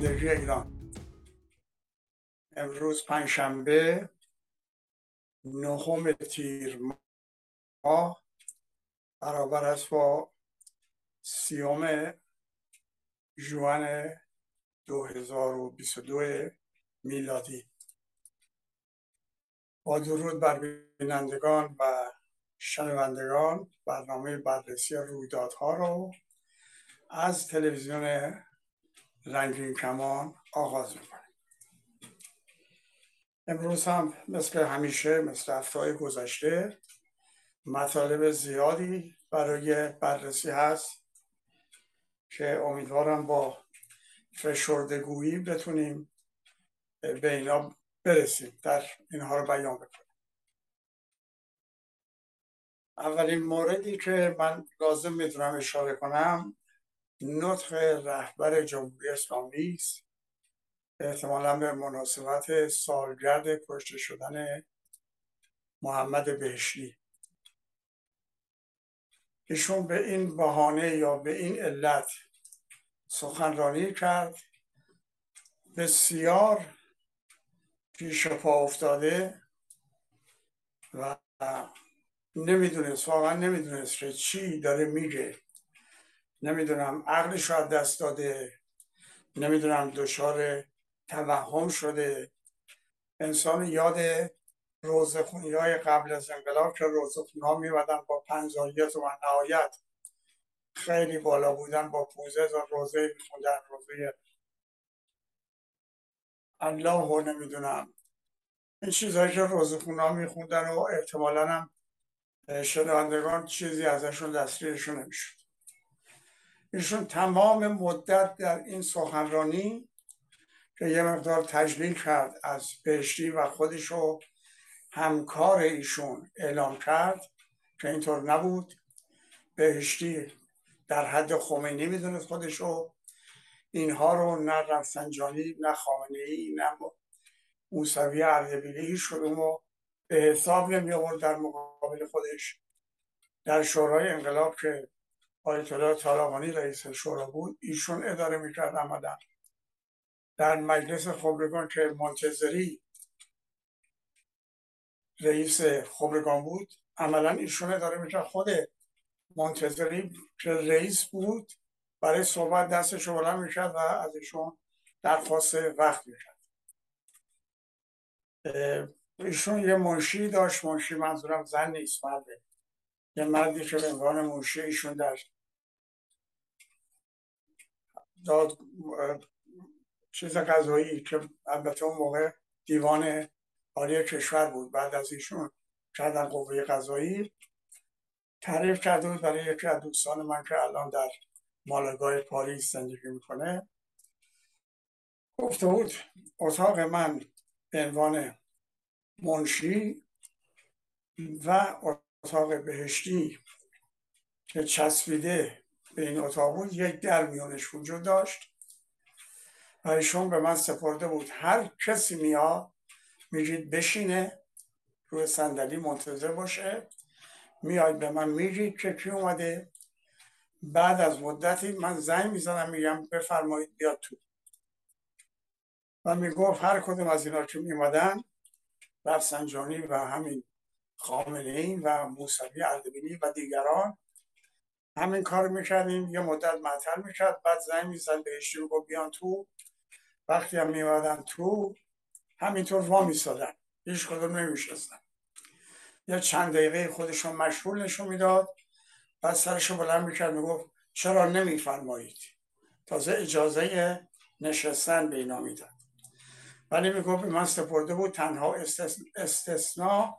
پایندگی ایران. امروز پنجشنبه نهم تیر ماه برابر است با سیوم جوان 2022 میلادی. با درود بر بینندگان و شنوندگان برنامه بررسی رویدادها رو از تلویزیون رنگین کمان آغاز می‌کنیم امروز هم مثل همیشه مثل هفته گذشته مطالب زیادی برای بررسی هست که امیدوارم با فشردگویی بتونیم به اینا برسیم در اینها رو بیان بکنیم. اولین موردی که من لازم می‌دونم اشاره کنم نطق رهبر جمهوری اسلامی است احتمالا به مناسبت سالگرد کشته شدن محمد بهشتی. ایشون به این بهانه یا به این علت سخنرانی کرد. بسیار پیش پا افتاده و نمی‌دونست واقعا نمی‌دونست که چی داره میگه. نمی‌دونم عقلش رو دست داده نمی‌دونم دچار توهم شده. انسان یاد روزخونی های قبل از انقلاب که روزخونی ها میمدن با پنجاریت و نهایت خیلی بالا بودن با پوزه و روزه میخوندن روزه الله رو نمی‌دونم. این چیزهایی که روزخونی ها میخوندن و احتمالا هم شنوندگان چیزی ازشون دستگیرشون نمی‌شد. ایشون تمام مدت در این سخنرانی که یه مقدار تجلیل کرد از بهشتی و خودشو همکار ایشون اعلام کرد که اینطور نبود. بهشتی در حد خمینی می‌دونست خودشو. اینها رو نه رفسنجانی نه خامنه ای نه موسوی اردبیلی هیچ و به حساب نمی در مقابل خودش. در شورای انقلاب که آیت الله رئیس شورا بود. ایشون اداره می‌کرد عملا در مجلس خبرگان که منتظری رئیس خبرگان بود عملا ایشون اداره می‌کرد. خود منتظری که رئیس بود برای صحبت دستش رو بلند می‌کرد و از ایشون درخواست وقت می‌کرد. ایشون یه منشی داشت. منشی منظورم زن نیست مرده یه مردی که به عنوان منشی ایشون در داد چیز قضایی که البته اون موقع دیوان عالی کشور بود. بعد از ایشون کردن قوه قضایی تعریف کرده بود برای یکی از دوستان من که الان در مالگاه پاریس زندگی می‌کنه. گفته بود اتاق من به عنوان منشی و اتاق بهشتی که چسبیده به این اتاق بود یک در میانش وجود داشت. و ایشون به من سپرده بود هر کسی میاد میگید بشینه روی صندلی منتظر باشه. میاید به من میگید که کی اومده. بعد از مدتی من زنگ می‌زنم میگم بفرمایید بیاد تو. و می‌گفت هر کدوم از اینا که میمدن رفسنجانی و همین خامنه ای و موسوی اردبیلی و دیگران. همین کار می‌کردیم یه مدت معطل می‌کرد بعد زنگ می‌زد بهش گفت بیان تو. وقتی هم میمدن تو همینطور وا میسادن هیچ کدوم نمیشستن یه چند دقیقه خودشون مشغول نشون می‌داد بعد سرشو بلند می‌کرد می‌گفت چرا نمیفرمایید؟ تازه اجازه نشستن به اینا می‌داد. ولی می‌گفت من سپرده بود تنها استثناء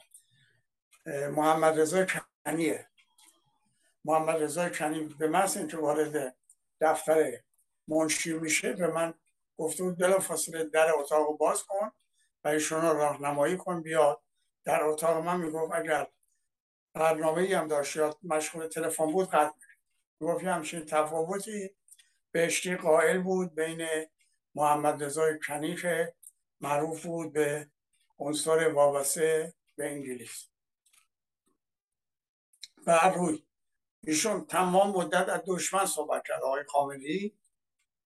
محمد رضا کنیه. محمد رضا کنی به محض اینکه وارد دفتر منشی میشه به من گفته بود بلا فاصله در اتاق باز کن و ایشون راهنمایی کن بیاد در اتاق من می‌گفت اگر برنامه ای هم داشت یا مشغول تلفن بود قطع می‌گفت همچین تفاوتی بهشتی قائل بود بین محمد رضا کنی که معروف بود به عنصر وابسته به انگلیس. بر روی. ایشون تمام مدت از دشمن صحبت کرد آقای خامنه‌ای.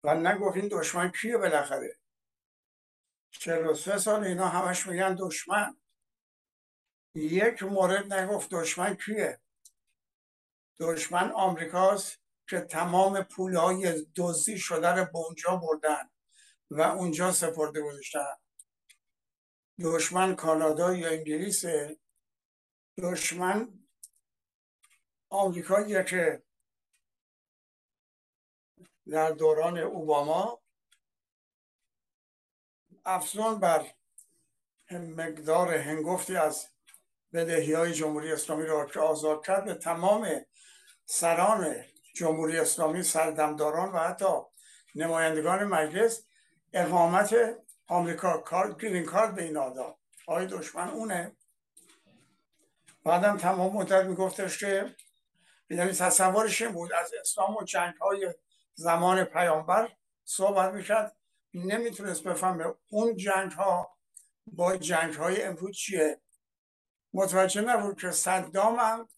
و نگفت این دشمن کیه بالاخره؟ سه سال اینا همش میگن دشمن. یک مورد نگفت دشمن کیه؟ دشمن آمریکاست که تمام پولهای دزدی شده رو به اونجا بردن و اونجا سپرده گذاشتن. دشمن یا انگلیس دشمن آمریکاییه که در دوران اوباما. افزون بر مقدار هنگفتی از بدهی های جمهوری اسلامی را که آزاد کرد به تمام سران جمهوری اسلامی سردمداران و حتی نمایندگان مجلس اقامت آمریکا کار گرین کارت به این آدم آقای دشمن اونه. بعدم تمام مدت میگفتش که یعنی تصورش این بود از اسلام و جنگ های زمان پیامبر صحبت می‌کرد. نمی‌تونست بفهمه اون جنگ ها با جنگ های امروز چیه. متوجه نبود که صدام هم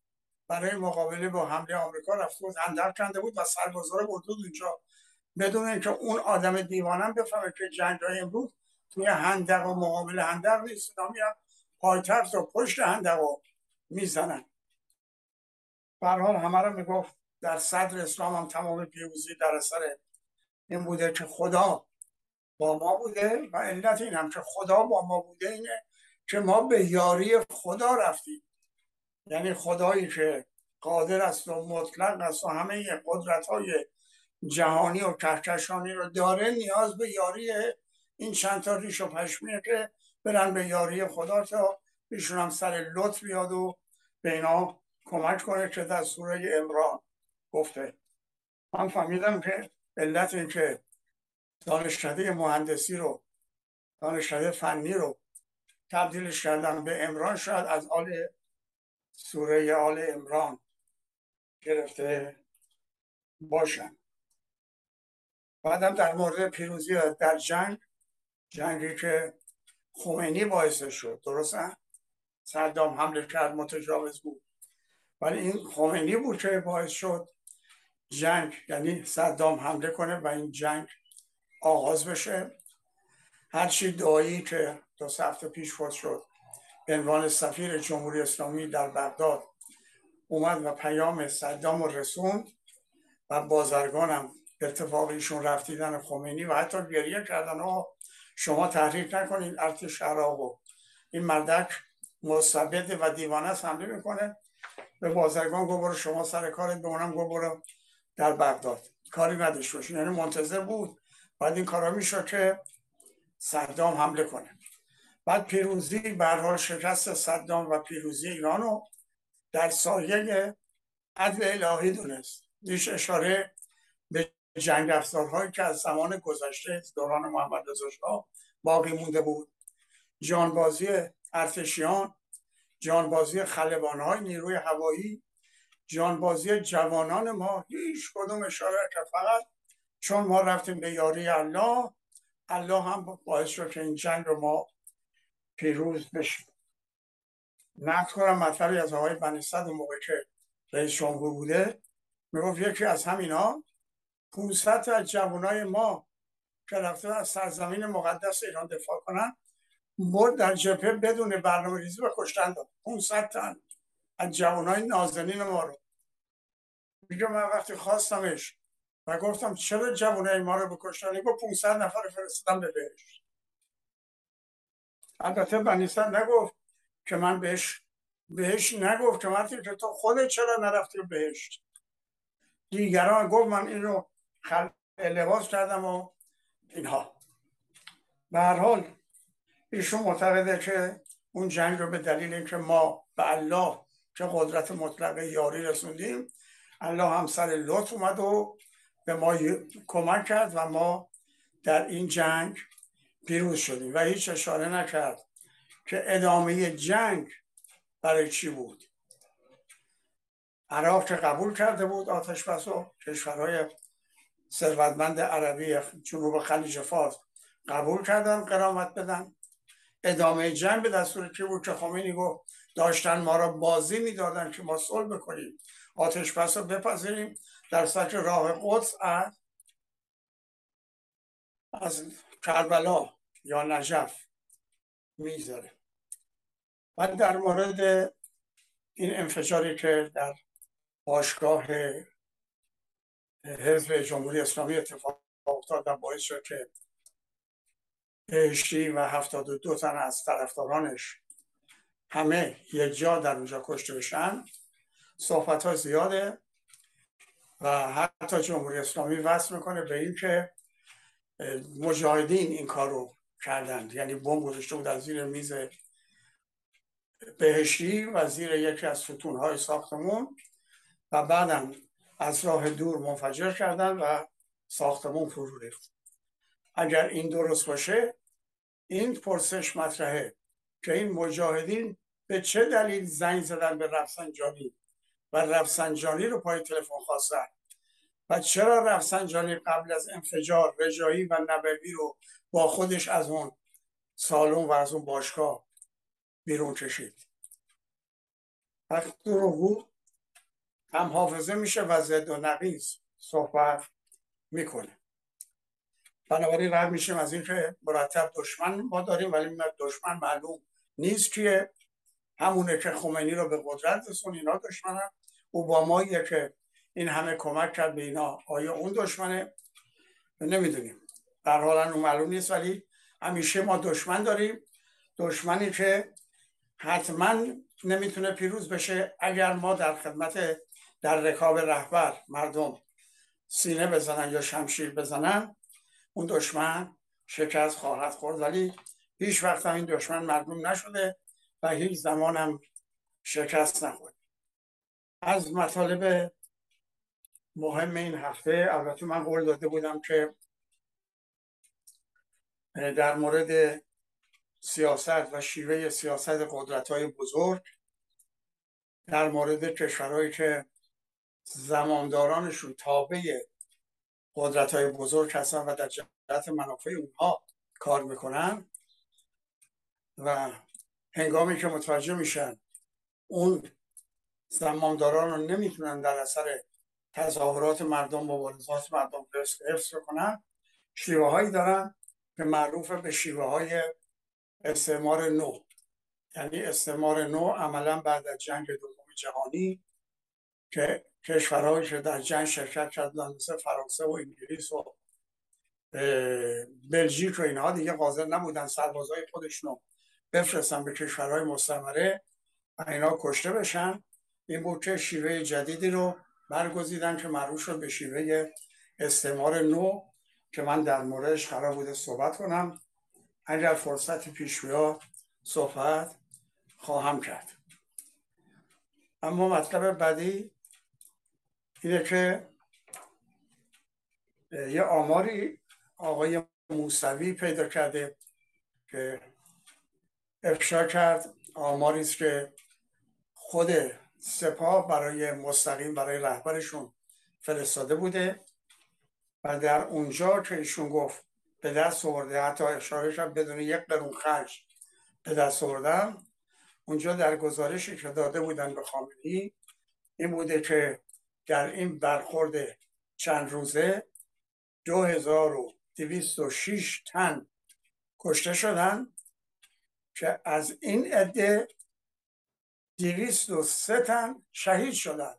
برای مقابله با حمله آمریکا رفته بود هندر کنده بود و سربازا رو اونجا بدون اینکه اون آدم دیوانم بفهمه که جنگ های امروز توی هندق و مقابل هندق نیست. اینا میرن پایتخت و پشت هندق رو می‌زنن. برحال همه رو می‌گفت در صدر اسلام هم تمام پیروزی در اثر این بوده که خدا با ما بوده و علت این هم که خدا با ما بوده اینه که ما به یاری خدا رفتیم. یعنی خدایی که قادر است و مطلق است و همه قدرت های جهانی و کهکشانی رو داره نیاز به یاری این چند تا ریش و پشمیه که برن به یاری خدا تا ایشون هم سر لطف بیاد و به اینا کمک کنه که در سوره امران گفته. من فهمیدم که علت این که دانشکده مهندسی رو دانشکده فنی رو تبدیلش کردن به امران شاید از آل سوره آل امران گرفته باشن بعدم در مورد پیروزی در جنگ جنگی که خمینی باعث شد درست صدام حمله کرد متجاوز بود. ولی این خمینی بود که باعث شد جنگ یعنی صدام حمله کنه و این جنگ آغاز بشه. هرچی دایی که دو هفته پیش فوت شد به عنوان سفیر جمهوری اسلامی در بغداد اومد و پیام صدام و رسوند و بازرگانم اتفاق ایشون رفتیدن خمینی و حتی گریه کردن. و شما تحریک نکنید ارتش و این مردک مستبد و دیوانه حمله می‌کنه. به بازرگان گو برو شما سر کارت به اونم گو برو در بغداد. کاری نداشت باشین یعنی منتظر بود. بعد این کارا می‌شد که صدام حمله کنه. بعد پیروزی به حال شکست صدام و پیروزی ایرانو در سایه عدل الهی دونست. دیش اشاره به جنگ افزارهایی که از زمان گذشته دوران محمد رضا باقی مونده بود. جانبازی ارتشیان جانبازی های نیروی هوایی جانبازی جوانان ما. هیچ کدوم اشاره که فقط چون ما رفتیم به یاری الله الله هم باعث شد که این جنگ رو ما پیروز بشیم. نقد کنم مطلبی از آقای بنی صد موقع که رئیس جمهور بوده. می‌گفت یکی از همینا 500 از جوانای ما که رفته از سرزمین مقدس ایران دفاع کنن مرد در جبهه بدون برنامه ریزی و کشتن داد. 500 تن از جوانای نازنین ما رو. میگه من وقتی خواستمش و گفتم چرا جوانای ما رو بکشتن؟ گفت 500 نفر فرستادم به بهش. البته بنیستن نگفت که من بهش بهش نگفت که وقتی که تو خودت چرا نرفتی بهش؟ دیگران گفت من این رو خلق لباس کردم و اینها. به هر حال ایشون معتقده که اون جنگ رو به دلیل اینکه ما به الله که قدرت مطلق یاری رسوندیم الله هم سر لطف اومد و به ما کمک کرد و ما در این جنگ پیروز شدیم. و هیچ اشاره نکرد که ادامه جنگ برای چی بود. عراق که قبول کرده بود آتش بس و کشورهای ثروتمند عربی جنوب خلیج فارس قبول کردن قرامت بدن. ادامه جنگ به دستور کی بود که خمینی گفت داشتن ما را بازی می‌دادن که ما صلح بکنیم. آتش بس رو بپذیریم. در سطح راه قدس از از کربلا یا نجف می‌ذاره و در مورد این انفجاری که در باشگاه حزب جمهوری اسلامی اتفاق افتاد و باعث شد که بهشتی و هفتاد و دو تن از طرفدارانش همه یک جا در اونجا کشته بشن. صحبت ها زیاده و حتی جمهوری اسلامی وصل می‌کنه به این که مجاهدین این کار رو کردند. یعنی بمب گذاشته بود از زیر میز بهشتی و زیر یکی از ستونهای ساختمون و بعدم از راه دور منفجر کردن و ساختمون فرو ریخت. اگر این درست باشه این پرسش مطرحه که این مجاهدین به چه دلیل زنگ زدن به رفسنجانی و رفسنجانی رو پای تلفن خواستن؟ و چرا رفسنجانی قبل از انفجار رجایی و نبوی رو با خودش از اون سالن و از اون باشگاه بیرون کشید؟ وقت دروغو هم حافظه میشه و زد و نقیز صحبت می‌کنه. بنابراین رد میشیم از اینکه مرتب دشمن ما داریم ولی دشمن معلوم نیست که همونه که خمینی رو به قدرت رسون اینا دشمنن. اوباماییه که این همه کمک کرد به اینا. آیا اون دشمنه؟ نمی‌دونیم. در حال اون معلوم نیست ولی همیشه ما دشمن داریم. دشمنی که حتما نمی‌تونه پیروز بشه اگر ما در خدمت در رکاب رهبر مردم سینه بزنن یا شمشیر بزنن. اون دشمن شکست خواهد خورد. ولی هیچ وقت این دشمن مردم نشده و هیچ زمان هم شکست نخورد. از مطالب مهم این هفته البته من قول داده بودم که در مورد سیاست و شیوه سیاست قدرت های بزرگ در مورد کشورهایی که زماندارانشون تابع قدرت های بزرگ هستن و در جهت منافع اونها کار می‌کنن و هنگامی که متوجه میشن اون زمانداران رو نمی‌تونن در اثر تظاهرات مردم مبارزات مردم حفظ کنن شیوه هایی دارن که معروف به شیوه های استعمار نو. یعنی استعمار نو عملا بعد از جنگ دوم جهانی که کشورهایی که در جنگ شرکت کردن مثل فرانسه و انگلیس و بلژیک و اینها دیگه قادر نبودن سربازای خودشونو بفرستن به کشورهای مستمره و اینا کشته بشن. این بود که شیوه جدیدی رو برگزیدن که معروف شد به شیوه استعمار نو که من در موردش قرار بوده صحبت کنم. اگر فرصت پیش بیاد صحبت خواهم کرد. اما مطلب بعدی اینه که یه آماری آقای موسوی پیدا کرده که افشا کرد. آماری است که خود سپاه برای مستقیم برای رهبرشون فرستاده بوده و در اونجا که ایشون گفت به دست آورده حتی اشاره شد بدون یک قرون خرج به دست آوردم اونجا در گزارشی که داده بودن به خامنه‌ای این بوده که در این برخورد چند روزه 2206 تن کشته شدن که از این عده 203 تن شهید شدن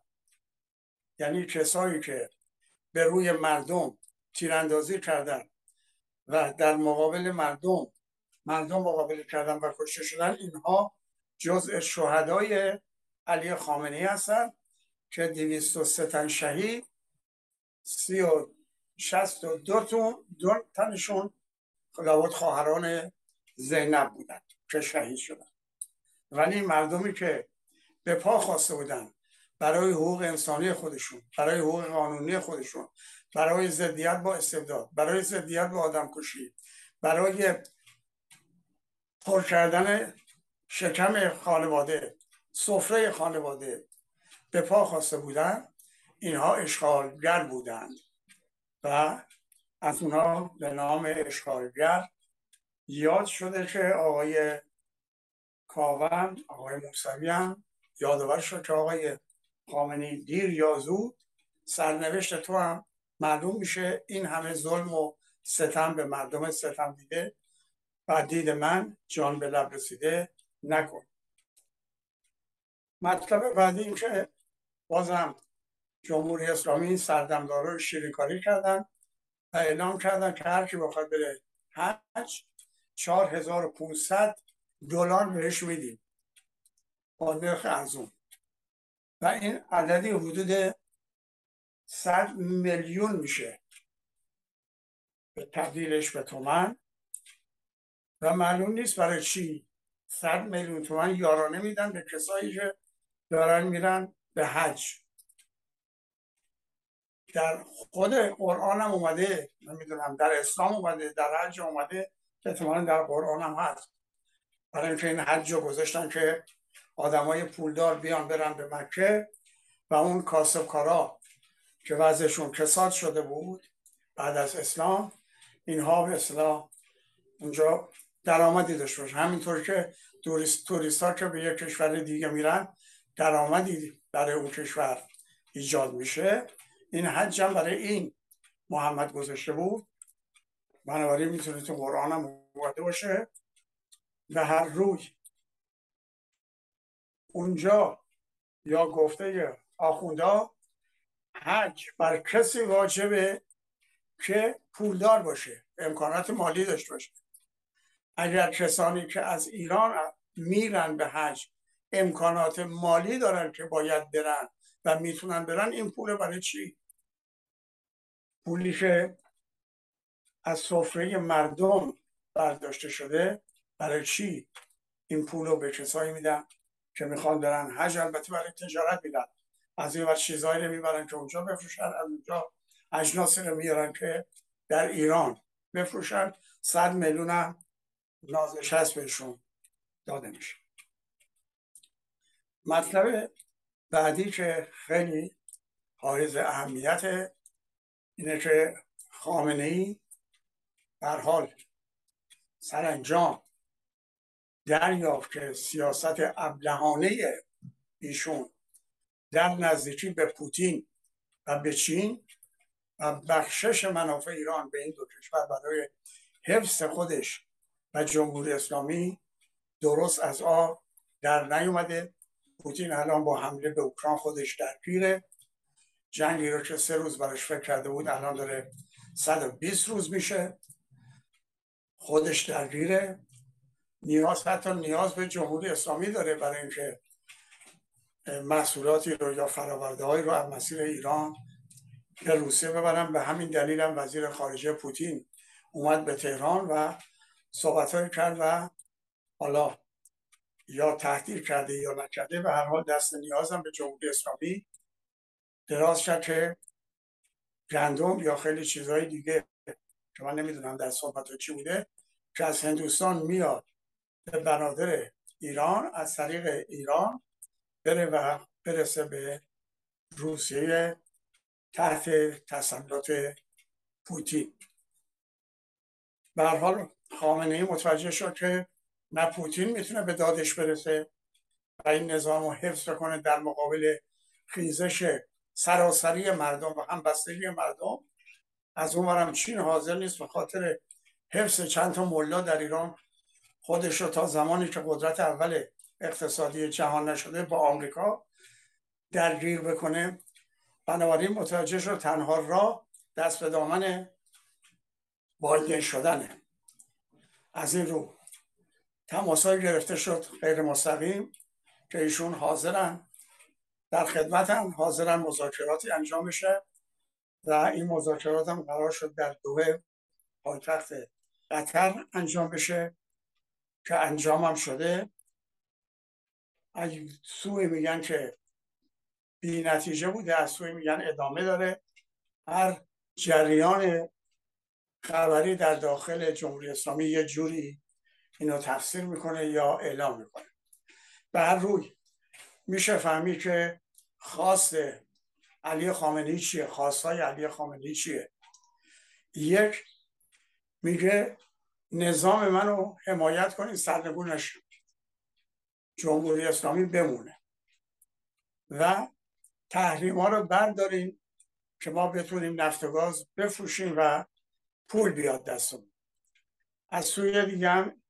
یعنی کسایی که به روی مردم تیراندازی کردن و در مقابل مردم مردم مقابل کردن و کشته شدن اینها جزء شهدای علی خامنه ای هستند. که 203 تن شهید سی و شست و دو, تون دو تنشون لابد خواهران زینب بودن که شهید شدن ولی مردمی که به پا خواسته بودن برای حقوق انسانی خودشون برای حقوق قانونی خودشون برای ضدیت با استبداد برای ضدیت با آدم کشی برای پر کردن شکم خانواده سفره خانواده پا خواسته بودن اینها اشغالگر بودند و از اونها به نام اشغالگر یاد شده که آقای کاون آقای موسوی هم یادآور شد که آقای خامنی دیر یا زود سرنوشت تو هم معلوم میشه. این همه ظلم و ستم به مردم ستم دیده و دید من جان به لب رسیده نکن. مطلب بعدی این که بازم جمهوری اسلامی سردمدارو رو شیرینکاری کردن و اعلام کردن که هر کی بخواد بره حج 4500 دلار بهش میدیم. با نرخ ارزون. و این عددی حدود 100 میلیون میشه. به تبدیلش به تومن. و معلوم نیست برای چی 100 میلیون تومن یارانه میدن به کسایی که دارن میرن به حج. در خود قرآن هم اومده نمی‌دونم در اسلام اومده در حج اومده احتمالا در قرآن هم هست. برای اینکه این حج رو گذاشتن که آدمای پولدار بیان برن به مکه و اون کاسبکارا که وضعشون کساد شده بود بعد از اسلام اینها به اصلاح اونجا درآمدی داشته باشه. همینطور که توریست ها که به یک کشور دیگه میرن درآمدی برای اون کشور ایجاد میشه. این حج هم برای این محمد گذاشته بود. بنابراین می‌تونه تو قرآن هم اومده باشه به هر روی اونجا یا گفته آخوندا حج بر کسی واجبه که پولدار باشه امکانات مالی داشته باشه. اگر کسانی که از ایران میرن به حج امکانات مالی دارن که باید برن و می‌تونن برن این پول برای چی؟ پولی که از سفره مردم برداشته شده برای چی؟ این پول رو به کسایی میدن که می‌خوان برن حج البته برای تجارت میدن. از این چیزهایی رو می‌برن که اونجا بفروشن از اونجا اجناسی رو میارن که در ایران بفروشن. صد میلیون هم نازش هست بهشون داده میشه. مطلب بعدی که خیلی حائز اهمیت اینه که خامنه ای در حال سرانجام دریافت که سیاست ابلهانه ایشون در نزدیکی به پوتین و به چین و بخشش منافع ایران به این دو کشور برای حفظ خودش و جمهوری اسلامی درست از آب در نیومده. پوتین الان با حمله به اوکراین خودش درگیره. جنگی رو که سه روز براش فکر کرده بود الان داره 120 روز میشه. خودش درگیره. نیاز حتی نیاز به جمهوری اسلامی داره برای اینکه محصولاتی رو یا فراورده رو از مسیر ایران به روسیه ببرن. به همین دلیل هم وزیر خارجه پوتین اومد به تهران و صحبت کرد و حالا یا تهدید کرده یا نکرده به هر حال دست نیازم به جمهوری اسلامی دراز کرد که گندم یا خیلی چیزهای دیگه که من نمی‌دونم در صحبت چی بوده که از هندوستان میاد به بنادر ایران از طریق ایران بره و برسه به روسیه تحت تسلط پوتین. به حال خامنه ای متوجه شد که نه پوتین می‌تونه به دادش برسه و این نظام رو حفظ کنه در مقابل خیزش سراسری مردم و همبستگی مردم. از اونورم چین حاضر نیست به خاطر حفظ چند تا ملا در ایران خودش رو تا زمانی که قدرت اول اقتصادی جهان نشده با آمریکا درگیر بکنه. بنابراین متوجه شد تنها راه دست به دامن بایدن شدنه. از این رو تماس گرفته شد غیر مستقیم که ایشون حاضرن. در خدمتن حاضرن مذاکراتی انجام بشه و این مذاکرات هم قرار شد در دوه پایتخت قطر انجام بشه که انجام هم شده. از سوی میگن که بی نتیجه بوده از سوی میگن ادامه داره. هر جریان خبری در داخل جمهوری اسلامی یه جوری اینو تفسیر می‌کنه یا اعلام می‌کنه. به روی میشه فهمید که خواست علی خامنه‌ای چیه؟ خواستای علی خامنه‌ای چیه؟ یک میگه نظام منو حمایت کنید سرنگون جمهوری اسلامی بمونه. و تحریم ها رو برداریم که ما بتونیم نفت و گاز بفروشیم و پول بیاد دستمون. از سوی دیگه هم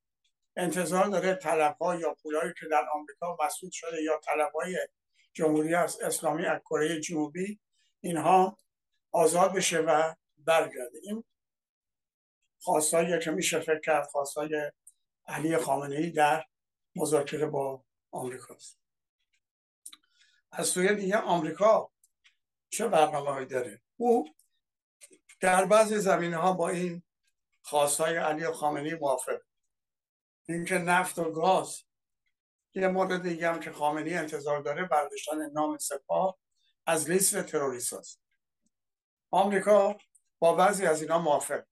انتظار داره طلب ها یا پولایی که در آمریکا مسئول شده یا طلب های جمهوری اسلامی از کره جنوبی اینها آزاد بشه و برگرده. این خواستایی که میشه فکر کرد خواستای علی خامنه ای در مذاکره با آمریکاست. از سوی دیگه آمریکا چه برنامه داره؟ او در بعضی زمینه ها با این خواستای علی خامنه موافق. اینکه نفت و گاز یه مورد دیگه هم که خامنه انتظار داره برداشتن نام سپاه از لیست تروریست هست. آمریکا با بعضی از اینا موافق.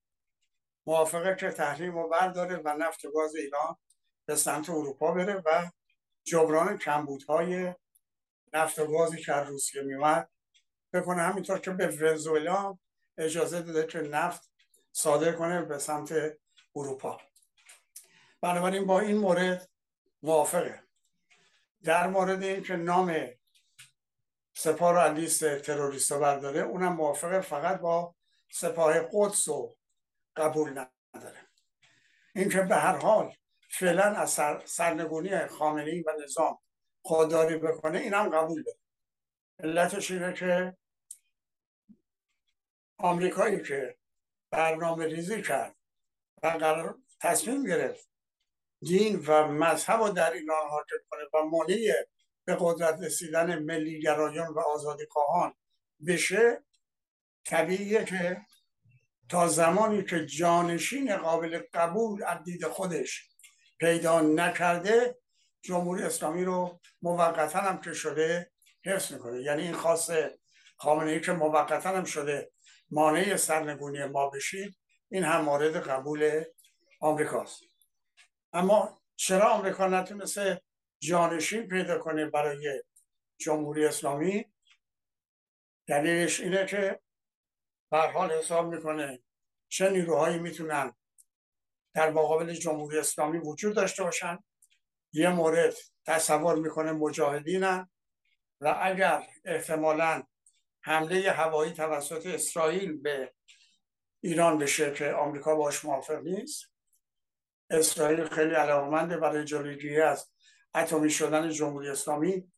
موافقه که تحریم رو برداره و نفت و گاز ایران به سمت اروپا بره و جبران کمبودهای نفت و گازی که از روسیه میومد بکنه. همینطور که به ونزوئلا اجازه داده که نفت صادر کنه به سمت اروپا. بنابراین با این مورد موافقه. در مورد اینکه نام سپاه رو از لیست تروریست برداره اونم موافقه فقط با سپاه قدس رو قبول نداره. اینکه به هر حال فعلا از سر، سرنگونی خامنه و نظام خودداری بکنه اینم قبول داره. علتش اینه که آمریکایی که برنامه ریزی کرد و قرار تصمیم گرفت دین و مذهب رو در ایران حاکم کنه و مانع به قدرت رسیدن ملیگرایان و آزادی خواهان بشه طبیعیه که تا زمانی که جانشین قابل قبول از دید خودش پیدا نکرده جمهوری اسلامی رو موقتا هم که شده حفظ می‌کنه. یعنی این خاصه خامنه ای که موقتا هم شده مانع سرنگونی ما بشید این هم مورد قبول آمریکاست. اما چرا آمریکا نتونسته جانشین پیدا کنه برای جمهوری اسلامی؟ دلیلش اینه که بر حال حساب می‌کنه چه نیروهایی می‌تونن در مقابل جمهوری اسلامی وجود داشته باشن. یه مورد تصور می‌کنه مجاهدینن و اگر احتمالا حمله هوایی توسط اسرائیل به ایران بشه که آمریکا باش موافق نیست اسرائیل خیلی علاقمنده برای جلوگیری از اتمی شدن جمهوری اسلامی.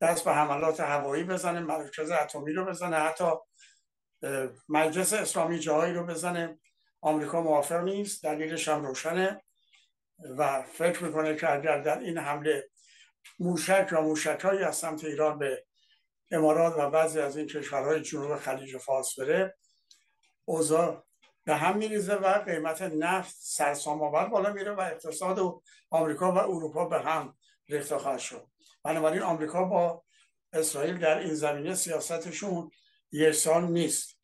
دست به حملات هوایی بزنه مرکز اتمی رو بزنه حتی مجلس اسلامی جاهایی رو بزنه. آمریکا موافق نیست دلیلش هم روشنه. و فکر می‌کنه که اگر در این حمله موشک و موشک های از سمت ایران به امارات و بعضی از این کشورهای جنوب خلیج فارس بره اوضاع به هم میریزه و قیمت نفت سرسام آور بالا میره و اقتصاد و آمریکا و اروپا به هم ریخته خواهد شد. بنابراین آمریکا با اسرائیل در این زمینه سیاستشون سال نیست.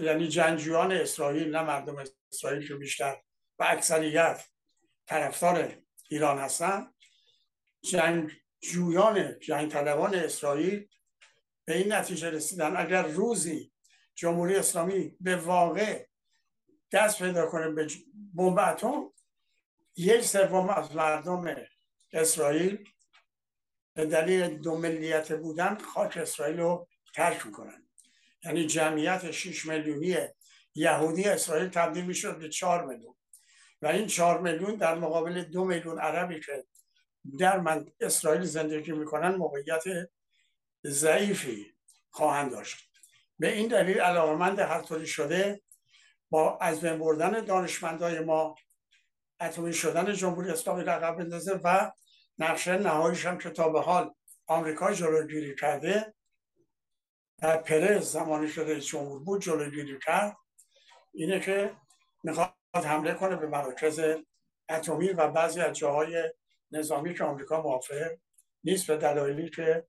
یعنی جنگجویان اسرائیل نه مردم اسرائیل که بیشتر و اکثریت طرفدار ایران هستن. جنگ جویان جنگ طلبان اسرائیل به این نتیجه رسیدن. اگر روزی جمهوری اسلامی به واقع دست پیدا کنه به بمب اتم یک سوم از مردم اسرائیل به دلیل دو ملیت بودن خاک اسرائیل رو ترک می‌کنن. یعنی جمعیت 6 میلیونی یهودی اسرائیل تبدیل می‌شد به 4 میلیون. و این 4 میلیون در مقابل دو میلیون عربی که در من اسرائیل زندگی می‌کنن موقعیت ضعیفی خواهند داشت. به این دلیل علاقمند هر طوری شده با از بین بردن دانشمندای ما اتمی شدن جمهوری اسلامی رقم بندازه و نقشه نهاییش هم که تا به حال آمریکا جلوگیری کرده در پرز زمانی شده جمهور بود جلوگیری کرد اینه که می‌خواد حمله کنه به مراکز اتمی و بعضی از جاهای نظامی که آمریکا موافق نیست به دلایلی که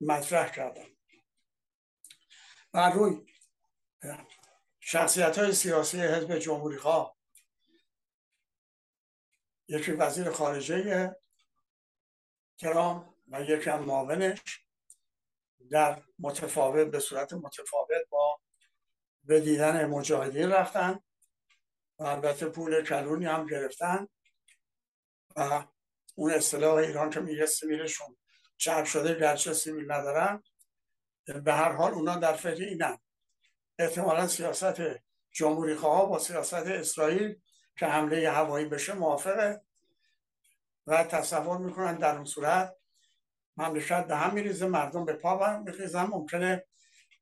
مطرح کردن. و روی. شخصیت های سیاسی حزب جمهوری خواه. یکی وزیر خارجه کرام و یکی هم معاونش در متفاوت به صورت متفاوت با به دیدن مجاهدین رفتن و البته پول کلونی هم گرفتن و اون اصطلاح ایران که میگه سیمیلشون چرب شده گرچه سیمیل ندارن به هر حال اونا در فکر اینن. احتمالا سیاست جمهوری خواه با سیاست اسرائیل که حمله هوایی بشه موافقه و تصور می‌کنن در اون صورت مملکت به هم میریزه مردم به پا میخیزن. ممکنه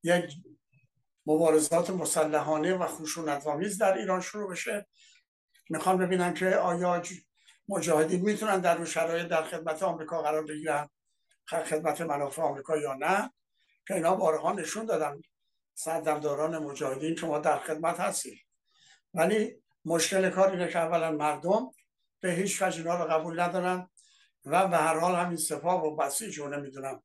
یک مبارزات مسلحانه و خشونت‌آمیز در ایران شروع بشه. می‌خوان ببینن که آیا مجاهدین می‌تونن در اون شرایط در خدمت آمریکا قرار بگیرن خدمت منافع آمریکا یا نه. که اینا بارها نشون دادن سردمداران مجاهدین که ما در خدمت هستیم. ولی مشکل کار اینه که اولا مردم به هیچ وجه اینا رو قبول ندارن و به هر حال همین سپاه و بسیج رو نمی‌دونم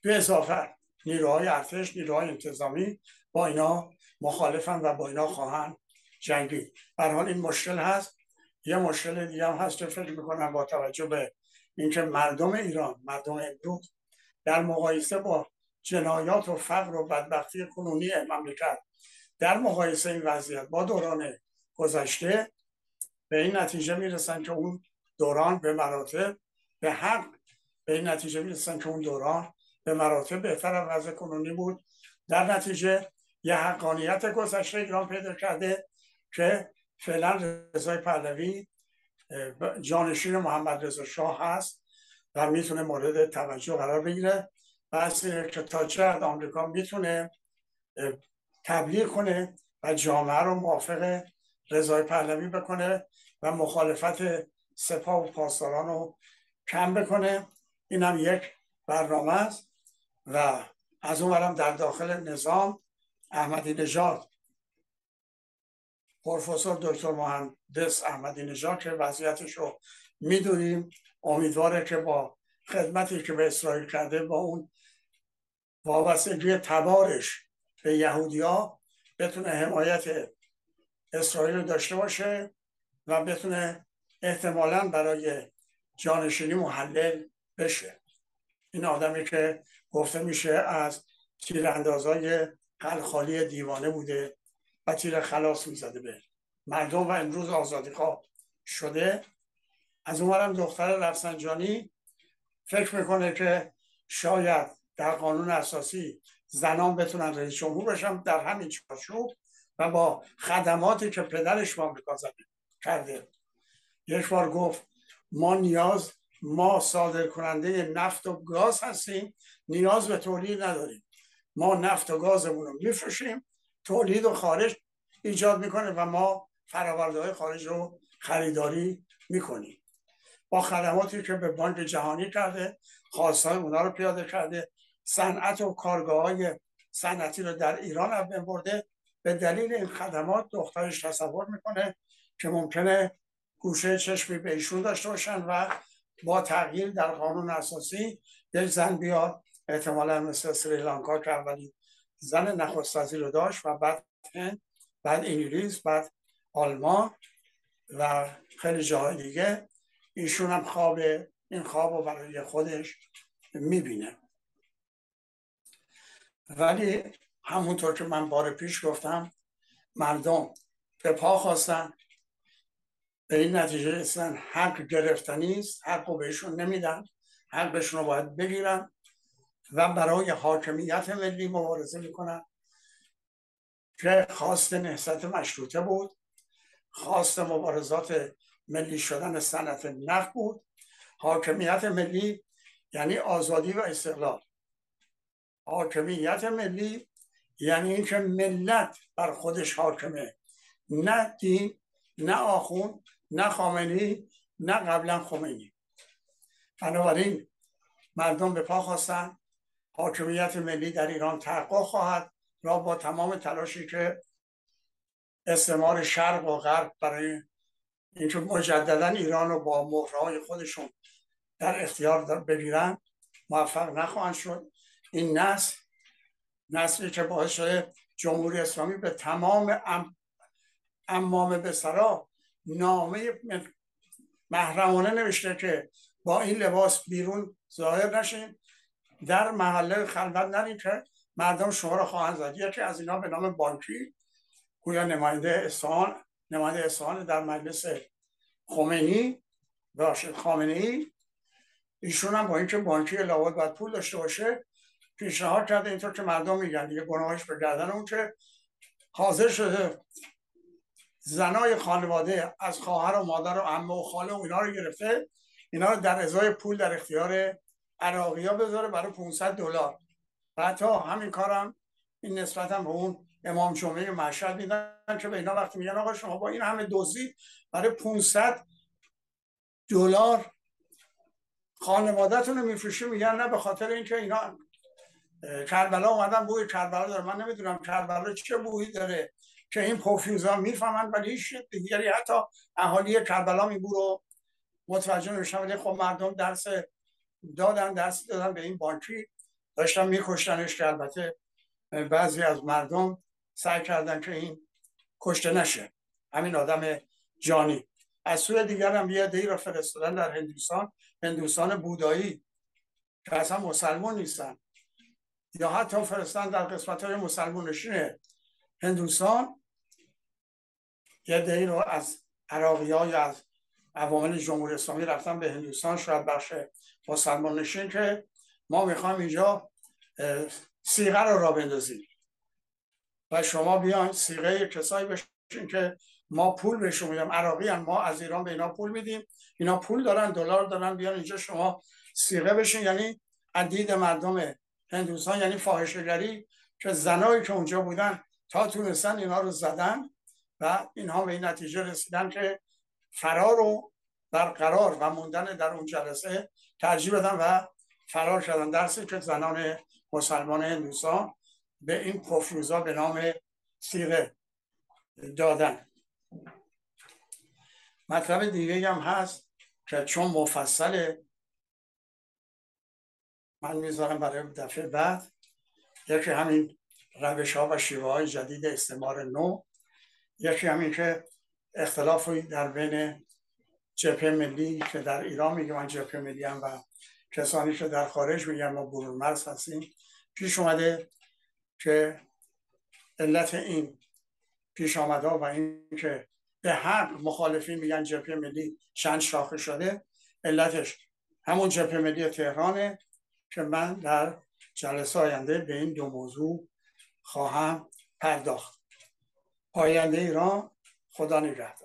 به اضافه نیروهای ارتش نیروهای انتظامی با اینا مخالفن و با اینا خواهند جنگی بر حال این مشکل هست. یه مشکل دیگه هم هست که فکر می‌کنم با توجه به اینکه مردم ایران مردم امروز در مقایسه با جنایات و فقر و بدبختی کنونی مملکت در مقایسه این وضعیت با دوران گذشته به این نتیجه می‌رسن که اون دوران به مراتب به حق به این نتیجه می‌رسن که اون دوران به مراتب بهتر از وضع کنونی بود. در نتیجه یه حقانیت گذشته ایران پیدا کرده که فعلا رضای پهلوی جانشین محمد رضا شاه هست و می‌تونه مورد توجه قرار بگیره. بحث که تا چه آمریکا می‌تونه تبلیغ کنه و جامعه رو موافق رضای پهلوی بکنه و مخالفت سپاه و پاسداران رو کم بکنه. این هم یک برنامه است و از اون در داخل نظام احمدی نژاد. پروفسور دکتر مهندس احمدی نژاد که وضعیتش رو می‌دونیم امیدواره که با خدمتی که به اسرائیل کرده با اون وابستگی تبارش به یهودیا بتونه حمایت اسرائیل رو داشته باشه و بتونه احتمالا برای جانشینی محلل بشه. این آدمی که گفته میشه از تیراندازای خلخالی دیوانه بوده و تیر خلاص می‌زده به مردم و امروز آزادی خواه شده. از اونورم دختر رفسنجانی فکر می‌کنه که شاید در قانون اساسی زنان بتونن رئیس جمهور بشن در همین چارچوب و با خدماتی که پدرش به آمریکا کرده. یک بار گفت ما نیاز ما صادر کننده نفت و گاز هستیم نیاز به تولید نداریم. ما نفت و گازمون رو میفروشیم تولید و خارج ایجاد می‌کنه و ما فراورده های خارج رو خریداری می‌کنیم. با خدماتی که به بانک جهانی کرده خواستهای اونا رو پیاده کرده صنعت و کارگاه های صنعتی رو در ایران هم برده. به دلیل این خدمات دخترش تصور می‌کنه که ممکنه گوشه چشمی به ایشون داشته باشن و با تغییر در قانون اساسی یک زن بیاد. احتمالا مثل سریلانکا که اولی زن نخست رو داشت و بعد هند بعد انگلیس بعد آلمان و خیلی جاهای دیگه. ایشون هم خواب این خواب رو برای خودش می‌بینه. ولی همونطور که من بار پیش گفتم مردم به پا خواستن. به این نتیجه رسیدن. حق گرفتنی است. حق رو بهشون نمیدن. حقشون رو باید بگیرن و برای حاکمیت ملی مبارزه می‌کنن. که خواست نهضت مشروطه بود. خواست مبارزات ملی شدن صنعت نفت بود. حاکمیت ملی یعنی آزادی و استقلال. حاکمیت ملی یعنی اینکه ملت بر خودش حاکمه. نه دین نه آخون نه خامنی نه قبلا خمینی. بنابراین مردم به پا خواستن. حاکمیت ملی در ایران تحقق خواهد را با تمام تلاشی که استعمار شرق و غرب برای اینکه مجددا ایران رو با مهرهای خودشون در اختیار بگیرن موفق نخواهند شد. این نسل نسلی که باعث شده جمهوری اسلامی به تمام ام امام بسرا نامه محرمانه نوشته که با این لباس بیرون ظاهر نشین در محله خلوت نرین که مردم شما را خواهند زد. یکی از اینا به نام بانکی گویا نماینده اصفهان نماینده اصفهان در مجلس خمینی راشد خامنه ای ایشون هم با اینکه بانکی لابد باید پول داشته باشه پیشنهاد کرده اینطور که مردم میگن دیگه گناهش به گردن اون که حاضر شده زنای خانواده از خواهر و مادر و عمه و خاله و اینا رو گرفته اینا رو در ازای پول در اختیار عراقی ها بذاره برای 500 دلار. و حتی همین کارم این نسبت هم به اون امام جمعه مشهد میدن که به اینا وقتی میگن آقا شما با این همه دوزی برای 500 دلار خانوادهتون رو میفروشی میگن نه به خاطر اینکه اینا کربلا اومدن بوی کربلا داره. من نمی‌دونم کربلا چه بویی داره که این پوفیوزا می‌فهمن ولی هیچ دیگری حتی اهالی کربلا میبو رو متوجه نمیشن ولی خب مردم درس دادن درس دادن به این بانکی. داشتن میکشتنش که البته بعضی از مردم سعی کردن که این کشته نشه. همین آدم جانی. از سوی دیگر هم یه را فرستادن در هندوستان. هندوستان بودایی که اصلا مسلمان نیستن. یا حتی فرستان در قسمت های مسلمان هندوستان یه دی رو از عراقی ها یا از عوامل جمهوری اسلامی رفتن به هندوستان. شاید بخش مسلمان نشین که ما می‌خوایم اینجا سیغه رو را بندازیم. و شما بیاین سیغه کسایی بشین که ما پول بهشون میدیم. عراقی هم ما از ایران به اینا پول میدیم. اینا پول دارن دلار دارن. بیان اینجا شما سیغه بشین. یعنی عدید مردم هندوستان یعنی فاحشهگری که زنایی که اونجا بودن تا تونستن اینا رو زدن و اینها به این نتیجه رسیدن که فرار رو برقرار و موندن در اون جلسه ترجیح بدن و فرار شدن درسی که زنان مسلمان هندوستان به این پفروزا به نام سیغه دادن. مطلب دیگه هم هست که چون مفصله من می‌ذارم برای دفعه بعد یکی همین روش ها و شیوه های جدید استعمار نو یکی همین که اختلافی در بین جبهه ملی که در ایران میگه من جبهه ملی هم و کسانی که در خارج میگن ما برون مرز هستیم پیش اومده که علت این پیش آمده و این که به هر مخالفین میگن جبهه ملی چند شاخه شده علتش همون جبهه ملی تهرانه که من در جلسه آینده به این دو موضوع خواهم پرداخت. پاینده ایران خدا نگهدار.